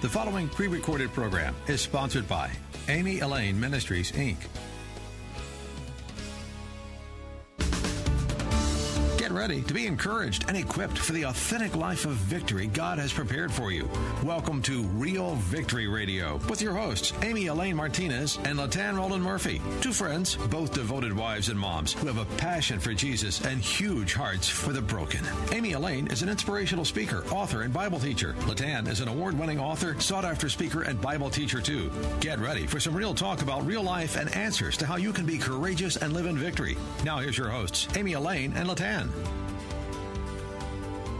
The following pre recorded program is sponsored by Amy Elaine Ministries, Inc. ready to be encouraged and equipped for the authentic life of victory God has prepared for you. Welcome to Real Victory Radio with your hosts, Amy Elaine Martinez and Latan Roland Murphy. Two friends, both devoted wives and moms who have a passion for Jesus and huge hearts for the broken. Amy Elaine is an inspirational speaker, author, and Bible teacher. Latan is an award winning author, sought after speaker, and Bible teacher too. Get ready for some real talk about real life and answers to how you can be courageous and live in victory. Now, here's your hosts, Amy Elaine and Latan.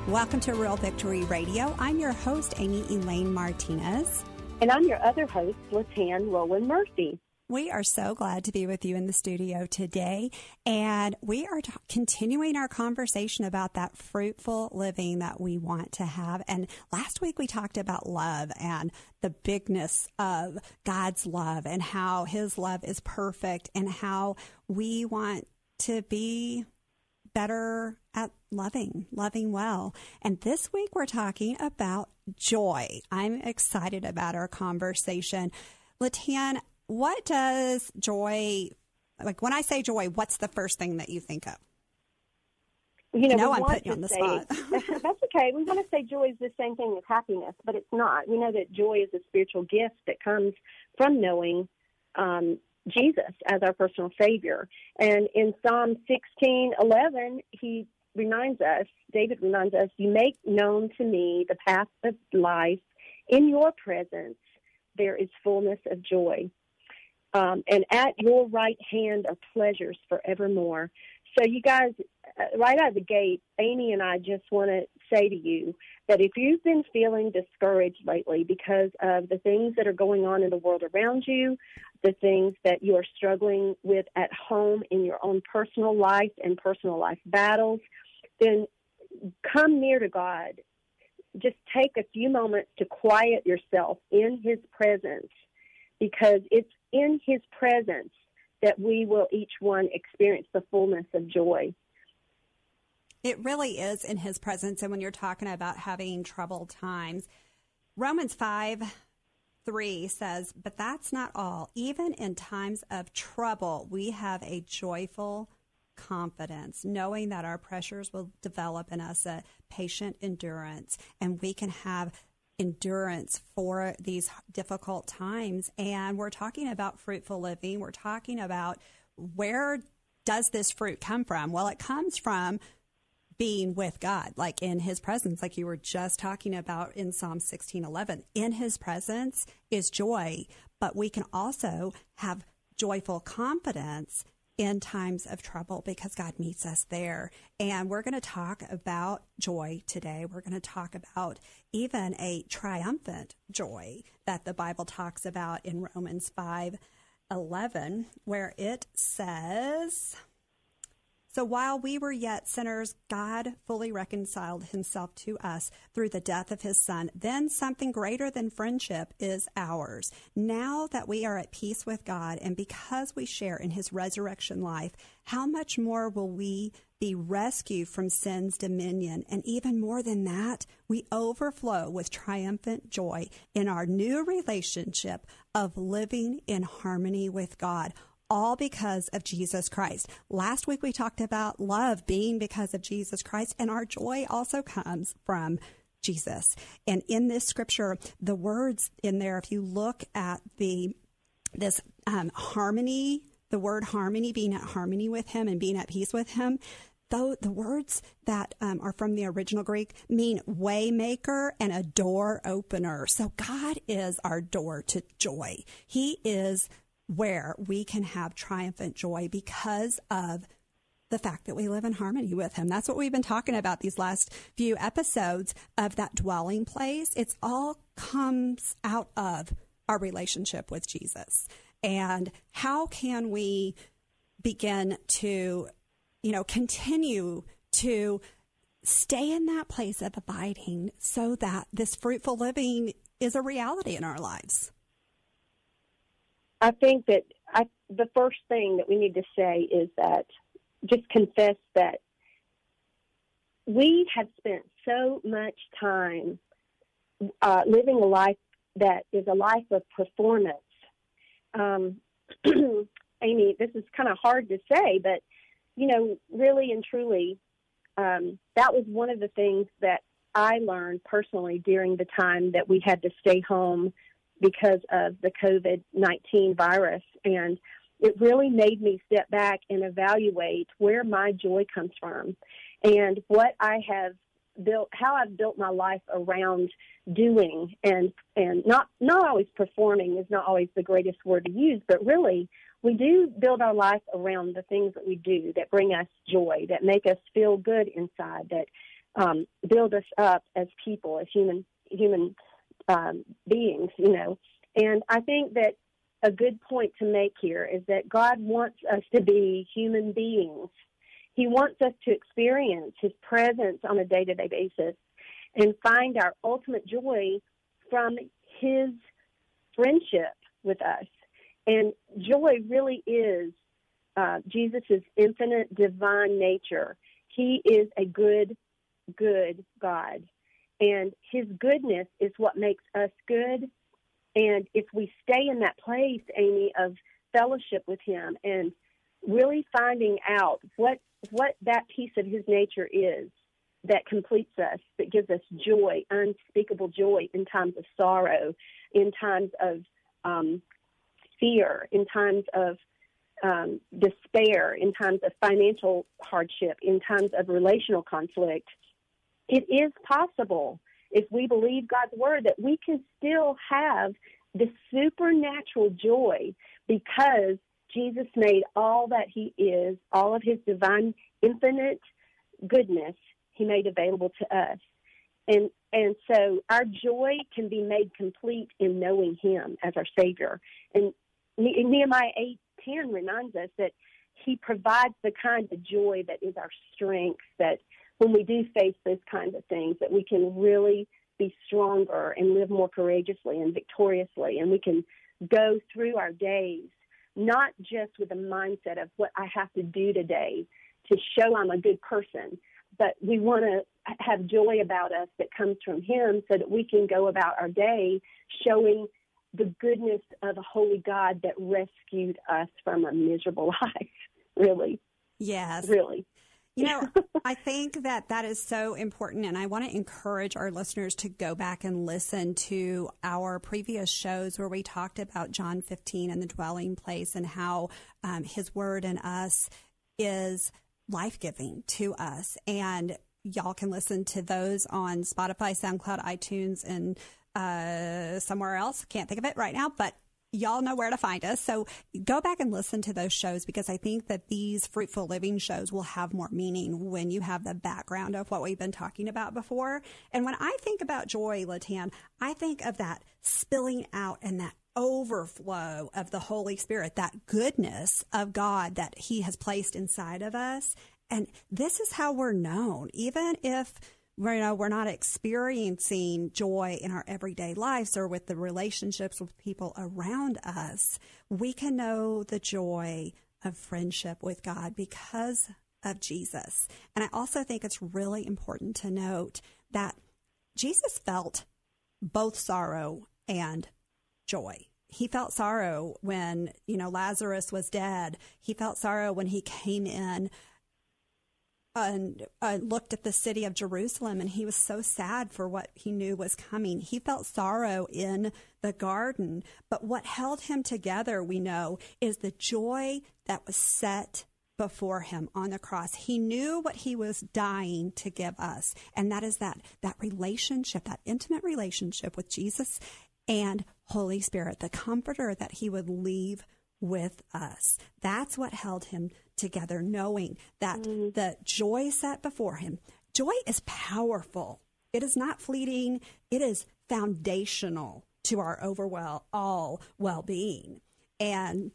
Welcome to Real Victory Radio. I'm your host, Amy Elaine Martinez. And I'm your other host, Latan Roland Murphy. We are so glad to be with you in the studio today. And we are t- continuing our conversation about that fruitful living that we want to have. And last week we talked about love and the bigness of God's love and how his love is perfect and how we want to be better at loving, loving well. And this week we're talking about joy. I'm excited about our conversation. Latan, what does joy, like when I say joy, what's the first thing that you think of? You know, no, I'm putting you on the say, spot. that's okay. We want to say joy is the same thing as happiness, but it's not. We know that joy is a spiritual gift that comes from knowing um, Jesus as our personal Savior. And in Psalm 16, 11, he reminds us, David reminds us, you make known to me the path of life. In your presence, there is fullness of joy. Um, and at your right hand are pleasures forevermore. So, you guys, uh, right out of the gate, Amy and I just want to say to you that if you've been feeling discouraged lately because of the things that are going on in the world around you, the things that you are struggling with at home in your own personal life and personal life battles, then come near to God. Just take a few moments to quiet yourself in His presence because it's in His presence that we will each one experience the fullness of joy. It really is in his presence. And when you're talking about having troubled times, Romans 5 3 says, But that's not all. Even in times of trouble, we have a joyful confidence, knowing that our pressures will develop in us a patient endurance, and we can have endurance for these difficult times. And we're talking about fruitful living. We're talking about where does this fruit come from? Well, it comes from being with God, like in his presence, like you were just talking about in Psalm 16 11. In his presence is joy, but we can also have joyful confidence in times of trouble because God meets us there. And we're going to talk about joy today. We're going to talk about even a triumphant joy that the Bible talks about in Romans 5 11, where it says, so while we were yet sinners, God fully reconciled himself to us through the death of his son. Then something greater than friendship is ours. Now that we are at peace with God and because we share in his resurrection life, how much more will we be rescued from sin's dominion? And even more than that, we overflow with triumphant joy in our new relationship of living in harmony with God all because of Jesus Christ. Last week we talked about love being because of Jesus Christ, and our joy also comes from Jesus. And in this scripture, the words in there, if you look at the this um, harmony, the word harmony, being at harmony with Him and being at peace with Him, though the words that um, are from the original Greek mean waymaker and a door opener. So God is our door to joy. He is where we can have triumphant joy because of the fact that we live in harmony with him. That's what we've been talking about these last few episodes of that dwelling place. It's all comes out of our relationship with Jesus. And how can we begin to, you know, continue to stay in that place of abiding so that this fruitful living is a reality in our lives? I think that I, the first thing that we need to say is that just confess that we have spent so much time uh, living a life that is a life of performance. Um, Amy, this is kind of hard to say, but you know, really and truly, um, that was one of the things that I learned personally during the time that we had to stay home because of the COVID 19 virus. And it really made me step back and evaluate where my joy comes from and what I have built how I've built my life around doing and and not not always performing is not always the greatest word to use, but really we do build our life around the things that we do that bring us joy, that make us feel good inside, that um, build us up as people, as human human um, beings, you know. And I think that a good point to make here is that God wants us to be human beings. He wants us to experience His presence on a day to day basis and find our ultimate joy from His friendship with us. And joy really is uh, Jesus' infinite divine nature. He is a good, good God. And his goodness is what makes us good. And if we stay in that place, Amy, of fellowship with him and really finding out what what that piece of his nature is that completes us, that gives us joy, unspeakable joy in times of sorrow, in times of um, fear, in times of um, despair, in times of financial hardship, in times of relational conflict. It is possible, if we believe God's word, that we can still have the supernatural joy because Jesus made all that he is, all of his divine, infinite goodness, he made available to us. And and so our joy can be made complete in knowing him as our savior. And Nehemiah 8:10 reminds us that he provides the kind of joy that is our strength that when we do face those kinds of things that we can really be stronger and live more courageously and victoriously and we can go through our days not just with a mindset of what I have to do today to show I'm a good person, but we want to have joy about us that comes from Him so that we can go about our day showing the goodness of a holy God that rescued us from a miserable life. really. Yes. Really. You know, I think that that is so important, and I want to encourage our listeners to go back and listen to our previous shows where we talked about John 15 and the dwelling place and how um, His Word in us is life giving to us. And y'all can listen to those on Spotify, SoundCloud, iTunes, and uh, somewhere else. Can't think of it right now, but y'all know where to find us. So go back and listen to those shows because I think that these fruitful living shows will have more meaning when you have the background of what we've been talking about before. And when I think about joy, Latan, I think of that spilling out and that overflow of the Holy Spirit, that goodness of God that He has placed inside of us. And this is how we're known, even if you know, we're not experiencing joy in our everyday lives or with the relationships with people around us, we can know the joy of friendship with God because of Jesus. And I also think it's really important to note that Jesus felt both sorrow and joy. He felt sorrow when, you know, Lazarus was dead. He felt sorrow when he came in and uh, looked at the city of Jerusalem and he was so sad for what he knew was coming. He felt sorrow in the garden, but what held him together, we know, is the joy that was set before him on the cross. He knew what he was dying to give us, and that is that that relationship, that intimate relationship with Jesus and Holy Spirit, the comforter that he would leave with us. That's what held him together, knowing that mm. the joy set before him, joy is powerful. It is not fleeting. It is foundational to our overall all well-being. And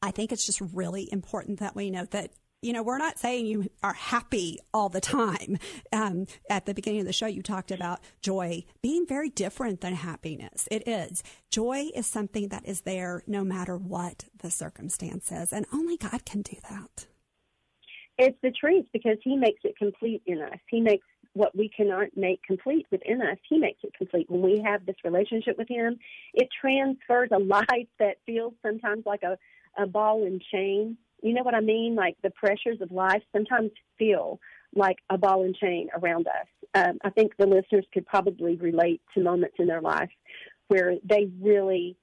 I think it's just really important that we know that you know, we're not saying you are happy all the time. Um, at the beginning of the show, you talked about joy being very different than happiness. It is. Joy is something that is there no matter what the circumstances, and only God can do that. It's the truth because He makes it complete in us. He makes what we cannot make complete within us, He makes it complete. When we have this relationship with Him, it transfers a life that feels sometimes like a, a ball and chain. You know what I mean? Like the pressures of life sometimes feel like a ball and chain around us. Um, I think the listeners could probably relate to moments in their life where they really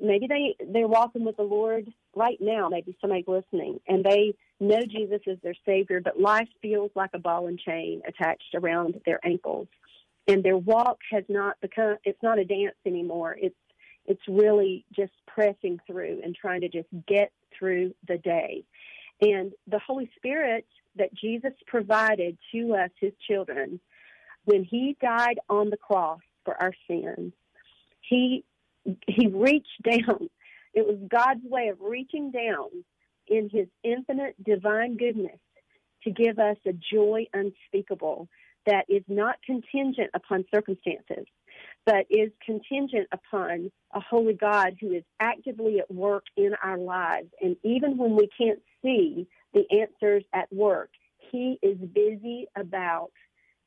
maybe they they're walking with the Lord right now. Maybe somebody's listening, and they know Jesus is their Savior, but life feels like a ball and chain attached around their ankles, and their walk has not become. It's not a dance anymore. It's it's really just pressing through and trying to just get through the day. And the Holy Spirit that Jesus provided to us, His children, when He died on the cross for our sins, He he reached down. It was God's way of reaching down in his infinite divine goodness to give us a joy unspeakable that is not contingent upon circumstances, but is contingent upon a holy God who is actively at work in our lives. And even when we can't see the answers at work, he is busy about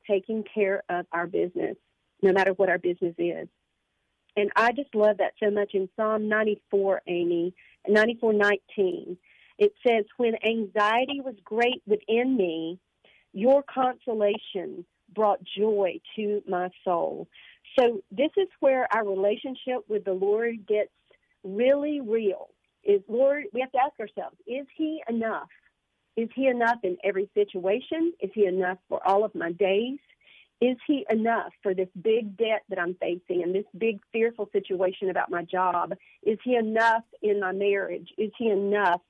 taking care of our business, no matter what our business is. And I just love that so much in Psalm 94, Amy, 94:19. It says, "When anxiety was great within me, your consolation brought joy to my soul." So this is where our relationship with the Lord gets really real. Is Lord, we have to ask ourselves, is he enough? Is he enough in every situation? Is he enough for all of my days? is he enough for this big debt that I'm facing and this big fearful situation about my job? Is he enough in my marriage? Is he enough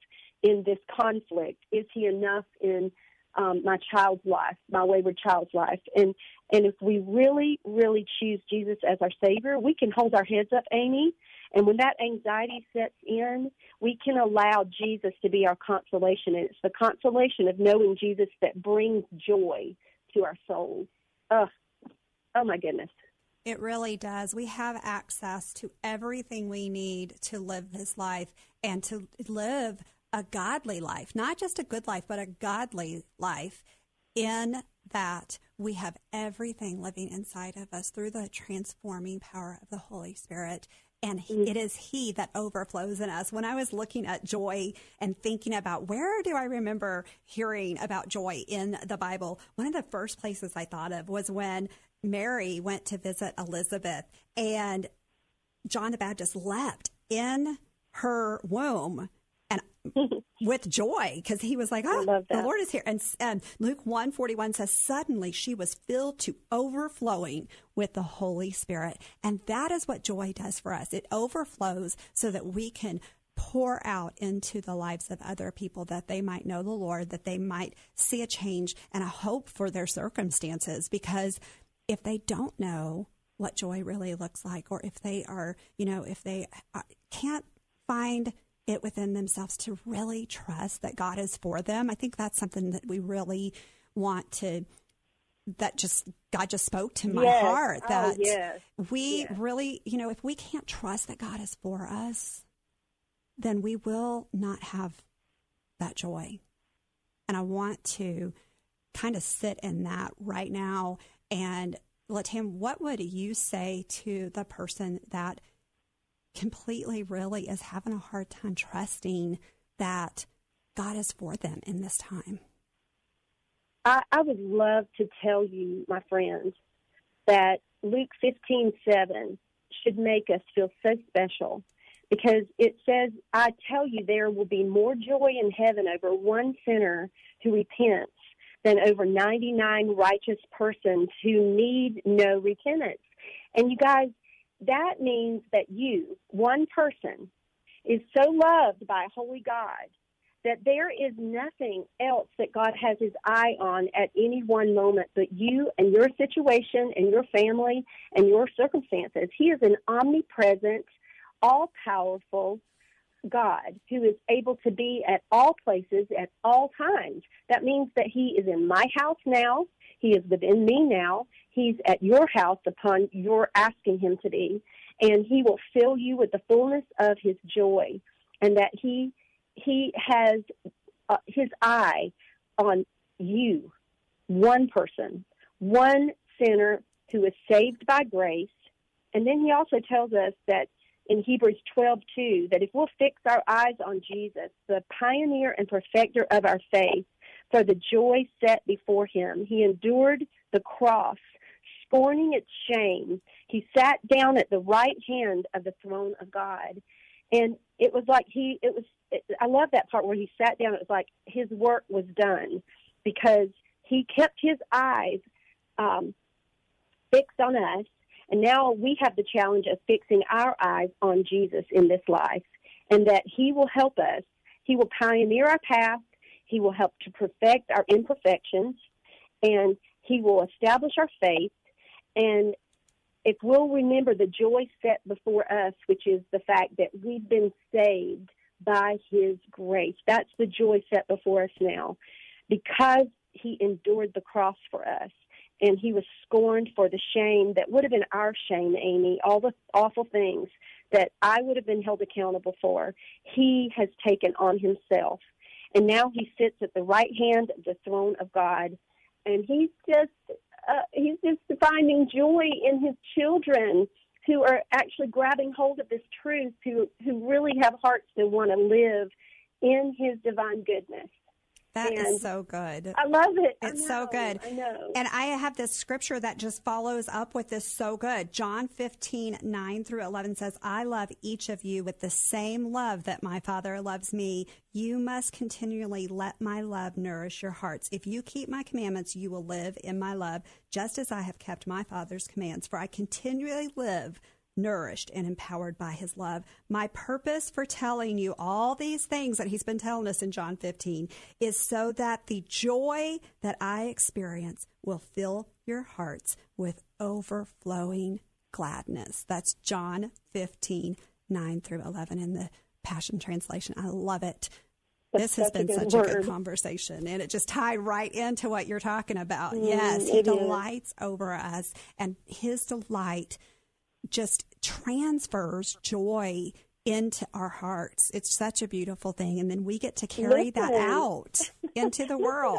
in this conflict? Is he enough in um, my child's life, my wayward child's life? And and if we really, really choose Jesus as our Savior, we can hold our heads up, Amy. And when that anxiety sets in, we can allow Jesus to be our consolation. And it's the consolation of knowing Jesus that brings joy to our souls. Oh, oh my goodness. It really does. We have access to everything we need to live this life and to live a godly life, not just a good life, but a godly life in that we have everything living inside of us through the transforming power of the Holy Spirit and mm. it is he that overflows in us. When I was looking at joy and thinking about where do I remember hearing about joy in the Bible, one of the first places I thought of was when Mary went to visit Elizabeth and John the Baptist leapt in her womb with joy because he was like, "Oh, the Lord is here." And, and Luke one forty one says, "Suddenly she was filled to overflowing with the Holy Spirit," and that is what joy does for us. It overflows so that we can pour out into the lives of other people that they might know the Lord, that they might see a change and a hope for their circumstances. Because if they don't know what joy really looks like, or if they are, you know, if they uh, can't find it within themselves to really trust that God is for them. I think that's something that we really want to that just God just spoke to my yes. heart oh, that oh, yes. we yes. really, you know, if we can't trust that God is for us, then we will not have that joy. And I want to kind of sit in that right now and let him what would you say to the person that completely really is having a hard time trusting that God is for them in this time? I, I would love to tell you, my friends, that Luke fifteen seven should make us feel so special because it says, I tell you, there will be more joy in heaven over one sinner who repents than over 99 righteous persons who need no repentance. And you guys, that means that you, one person, is so loved by holy God that there is nothing else that God has his eye on at any one moment but you and your situation and your family and your circumstances. He is an omnipresent, all powerful God who is able to be at all places at all times. That means that he is in my house now. He is within me now. He's at your house upon your asking him to be, and he will fill you with the fullness of his joy, and that he he has uh, his eye on you, one person, one sinner who is saved by grace. And then he also tells us that in Hebrews 12:2 that if we'll fix our eyes on Jesus, the pioneer and perfecter of our faith, for the joy set before him, he endured the cross, scorning its shame. He sat down at the right hand of the throne of God. And it was like he, it was, it, I love that part where he sat down. It was like his work was done because he kept his eyes um, fixed on us. And now we have the challenge of fixing our eyes on Jesus in this life and that he will help us. He will pioneer our path. He will help to perfect our imperfections and he will establish our faith. And if we'll remember the joy set before us, which is the fact that we've been saved by his grace, that's the joy set before us now because he endured the cross for us and he was scorned for the shame that would have been our shame, Amy, all the awful things that I would have been held accountable for. He has taken on himself. And now he sits at the right hand of the throne of God. And he's just uh, he's just finding joy in his children who are actually grabbing hold of this truth, who who really have hearts that want to live in his divine goodness. That and is so good. I love it. It's so good. I know. And I have this scripture that just follows up with this so good. John 15, 9 through 11 says, I love each of you with the same love that my Father loves me. You must continually let my love nourish your hearts. If you keep my commandments, you will live in my love, just as I have kept my Father's commands. For I continually live nourished and empowered by his love. My purpose for telling you all these things that he's been telling us in John 15 is so that the joy that I experience will fill your hearts with overflowing gladness. That's John 15, 9 through 11 in the Passion Translation. I love it. That's this has been a such word. a good conversation, and it just tied right into what you're talking about. Mm, yes, he delights is. over us, and his delight just transfers joy into our hearts. It's such a beautiful thing. And then we get to carry Listen. that out into the world.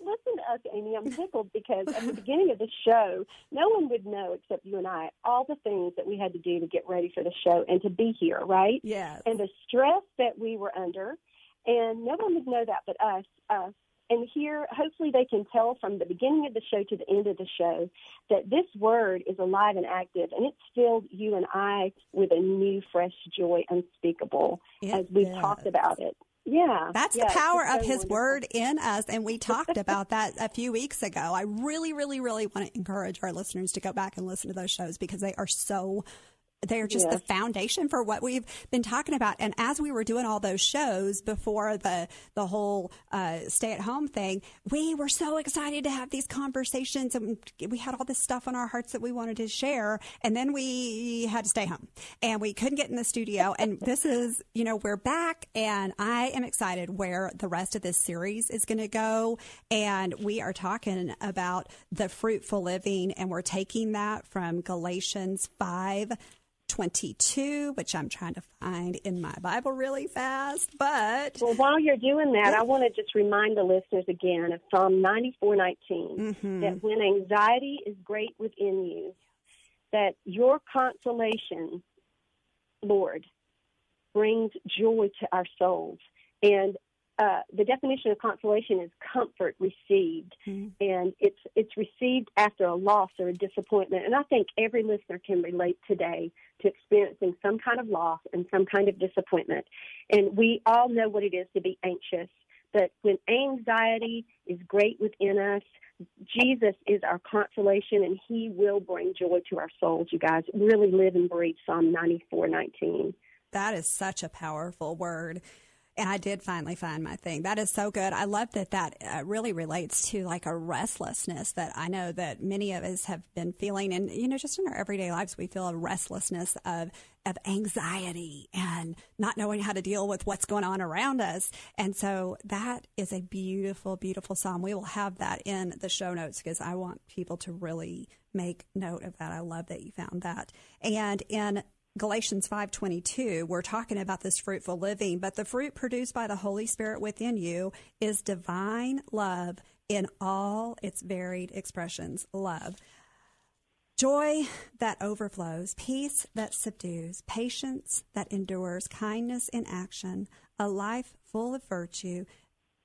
Listen to us, Amy. I'm tickled because at the beginning of the show, no one would know except you and I all the things that we had to do to get ready for the show and to be here, right? Yes. And the stress that we were under, and no one would know that but us. Us and here, hopefully, they can tell from the beginning of the show to the end of the show that this word is alive and active, and it's filled you and I with a new, fresh joy, unspeakable, it as we've talked about it. Yeah. That's yeah, the power of his word in us. And we talked about that a few weeks ago. I really, really, really want to encourage our listeners to go back and listen to those shows because they are so they're just yes. the foundation for what we've been talking about. And as we were doing all those shows before the the whole uh, stay at home thing, we were so excited to have these conversations, and we had all this stuff on our hearts that we wanted to share. And then we had to stay home, and we couldn't get in the studio. and this is, you know, we're back, and I am excited where the rest of this series is going to go. And we are talking about the fruitful living, and we're taking that from Galatians five 22, which I'm trying to find in my Bible really fast. But well, while you're doing that, I want to just remind the listeners again of Psalm 94:19 mm-hmm. that when anxiety is great within you, that your consolation, Lord, brings joy to our souls. And uh, the definition of consolation is comfort received, mm-hmm. and it's it's received after a loss or a disappointment. And I think every listener can relate today to experiencing some kind of loss and some kind of disappointment. And we all know what it is to be anxious. But when anxiety is great within us, Jesus is our consolation, and He will bring joy to our souls. You guys really live and breathe Psalm ninety four nineteen. That is such a powerful word and I did finally find my thing. That is so good. I love that that uh, really relates to like a restlessness that I know that many of us have been feeling. And, you know, just in our everyday lives, we feel a restlessness of, of anxiety and not knowing how to deal with what's going on around us. And so that is a beautiful, beautiful psalm. We will have that in the show notes because I want people to really make note of that. I love that you found that. And in Galatians 5:22, we're talking about this fruitful living, but the fruit produced by the Holy Spirit within you is divine love, in all its varied expressions. Love. Joy that overflows, peace that subdues, patience that endures, kindness in action, a life full of virtue,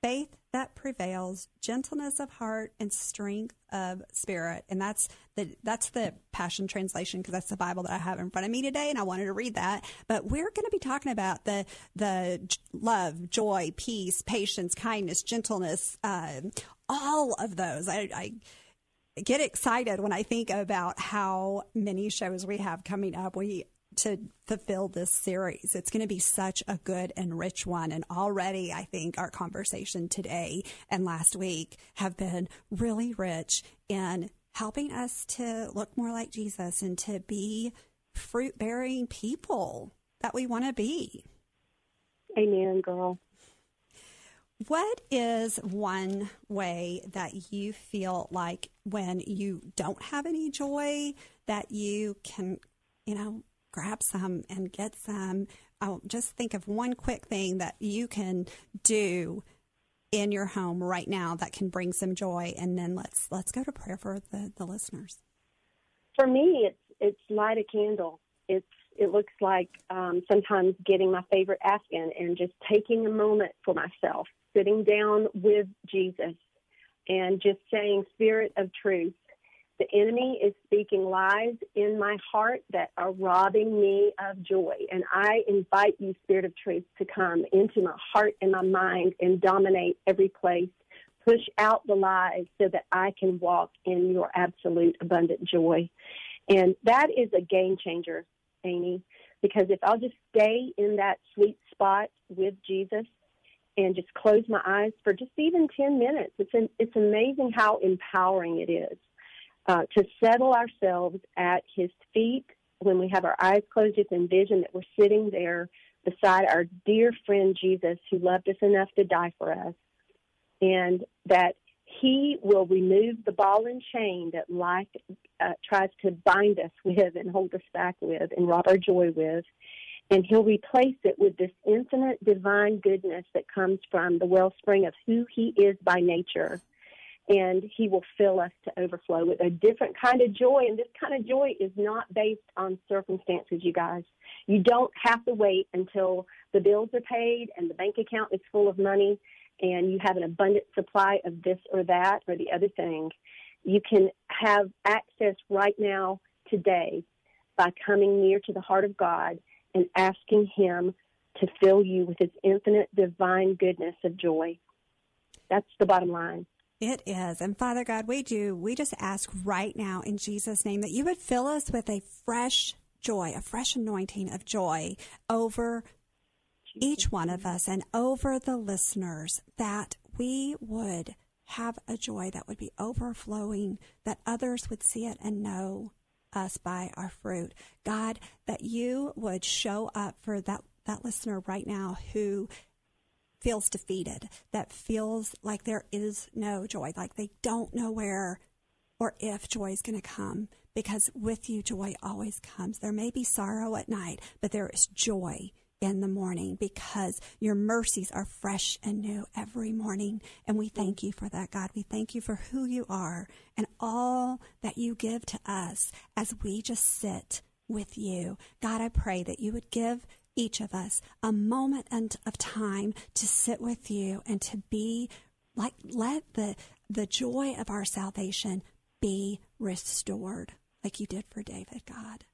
faith that prevails, gentleness of heart, and strength of spirit. And that's the that's the Passion Translation because that's the Bible that I have in front of me today, and I wanted to read that. But we're going to be talking about the the love, joy, peace, patience, kindness, gentleness, uh, all of those. I, I get excited when I think about how many shows we have coming up. We to fulfill this series. It's going to be such a good and rich one. And already, I think our conversation today and last week have been really rich in helping us to look more like Jesus and to be fruit bearing people that we want to be. Amen, girl. What is one way that you feel like when you don't have any joy that you can, you know, grab some and get some. I'll just think of one quick thing that you can do in your home right now that can bring some joy and then let's let's go to prayer for the, the listeners. For me it's it's light a candle. It's it looks like um, sometimes getting my favorite Afghan and just taking a moment for myself, sitting down with Jesus and just saying, Spirit of truth, the enemy is speaking lies in my heart that are robbing me of joy. And I invite you, Spirit of Truth, to come into my heart and my mind and dominate every place. Push out the lies so that I can walk in your absolute abundant joy. And that is a game changer, Amy, because if I'll just stay in that sweet spot with Jesus and just close my eyes for just even 10 minutes, it's, an, it's amazing how empowering it is uh, to settle ourselves at his feet when we have our eyes closed, just envision that we're sitting there beside our dear friend Jesus who loved us enough to die for us, and that he will remove the ball and chain that life uh, tries to bind us with and hold us back with and rob our joy with. And he'll replace it with this infinite divine goodness that comes from the wellspring of who he is by nature and he will fill us to overflow with a different kind of joy. And this kind of joy is not based on circumstances, you guys. You don't have to wait until the bills are paid and the bank account is full of money and you have an abundant supply of this or that or the other thing. You can have access right now, today, by coming near to the heart of God and asking Him to fill you with His infinite divine goodness of joy. That's the bottom line. It is. And Father God, we do, we just ask right now in Jesus' name that you would fill us with a fresh joy, a fresh anointing of joy over each one of us and over the listeners, that we would have a joy that would be overflowing, that others would see it and know us by our fruit. God, that you would show up for that, that listener right now who feels defeated, that feels like there is no joy, like they don't know where or if joy is going to come. Because with you, joy always comes. There may be sorrow at night, but there is joy in the morning because your mercies are fresh and new every morning. And we thank you for that, God. We thank you for who you are and all that you give to us as we just sit with you. God, I pray that you would give each of us a moment and of time to sit with you and to be like let the the joy of our salvation be restored like you did for David God.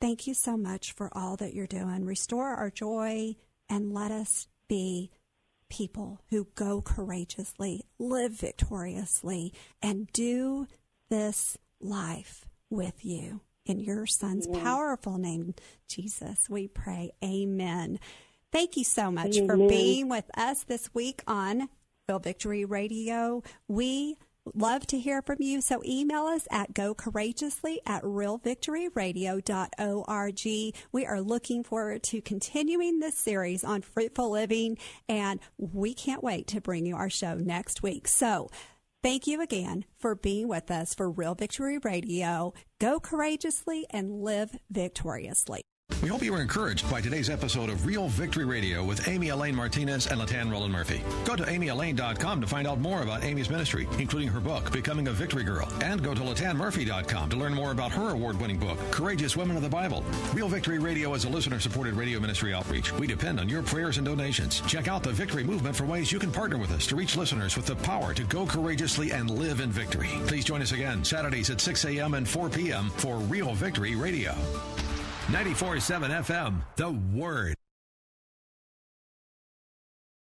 Thank you so much for all that you're doing. Restore our joy and let us be people who go courageously, live victoriously, and do this life with you. In your son's Amen. powerful name, Jesus, we pray. Amen. Thank you so much Amen. for being with us this week on Real Victory Radio. We love to hear from you. So email us at gocourageously at realvictoryradio.org. We are looking forward to continuing this series on fruitful living, and we can't wait to bring you our show next week. So Thank you again for being with us for Real Victory Radio. Go courageously and live victoriously. We hope you were encouraged by today's episode of Real Victory Radio with Amy Elaine Martinez and Latan Roland Murphy. Go to amyelaine.com to find out more about Amy's ministry, including her book, Becoming a Victory Girl. And go to latanmurphy.com to learn more about her award winning book, Courageous Women of the Bible. Real Victory Radio is a listener supported radio ministry outreach. We depend on your prayers and donations. Check out the Victory Movement for ways you can partner with us to reach listeners with the power to go courageously and live in victory. Please join us again Saturdays at 6 a.m. and 4 p.m. for Real Victory Radio. 94.7 FM, The Word.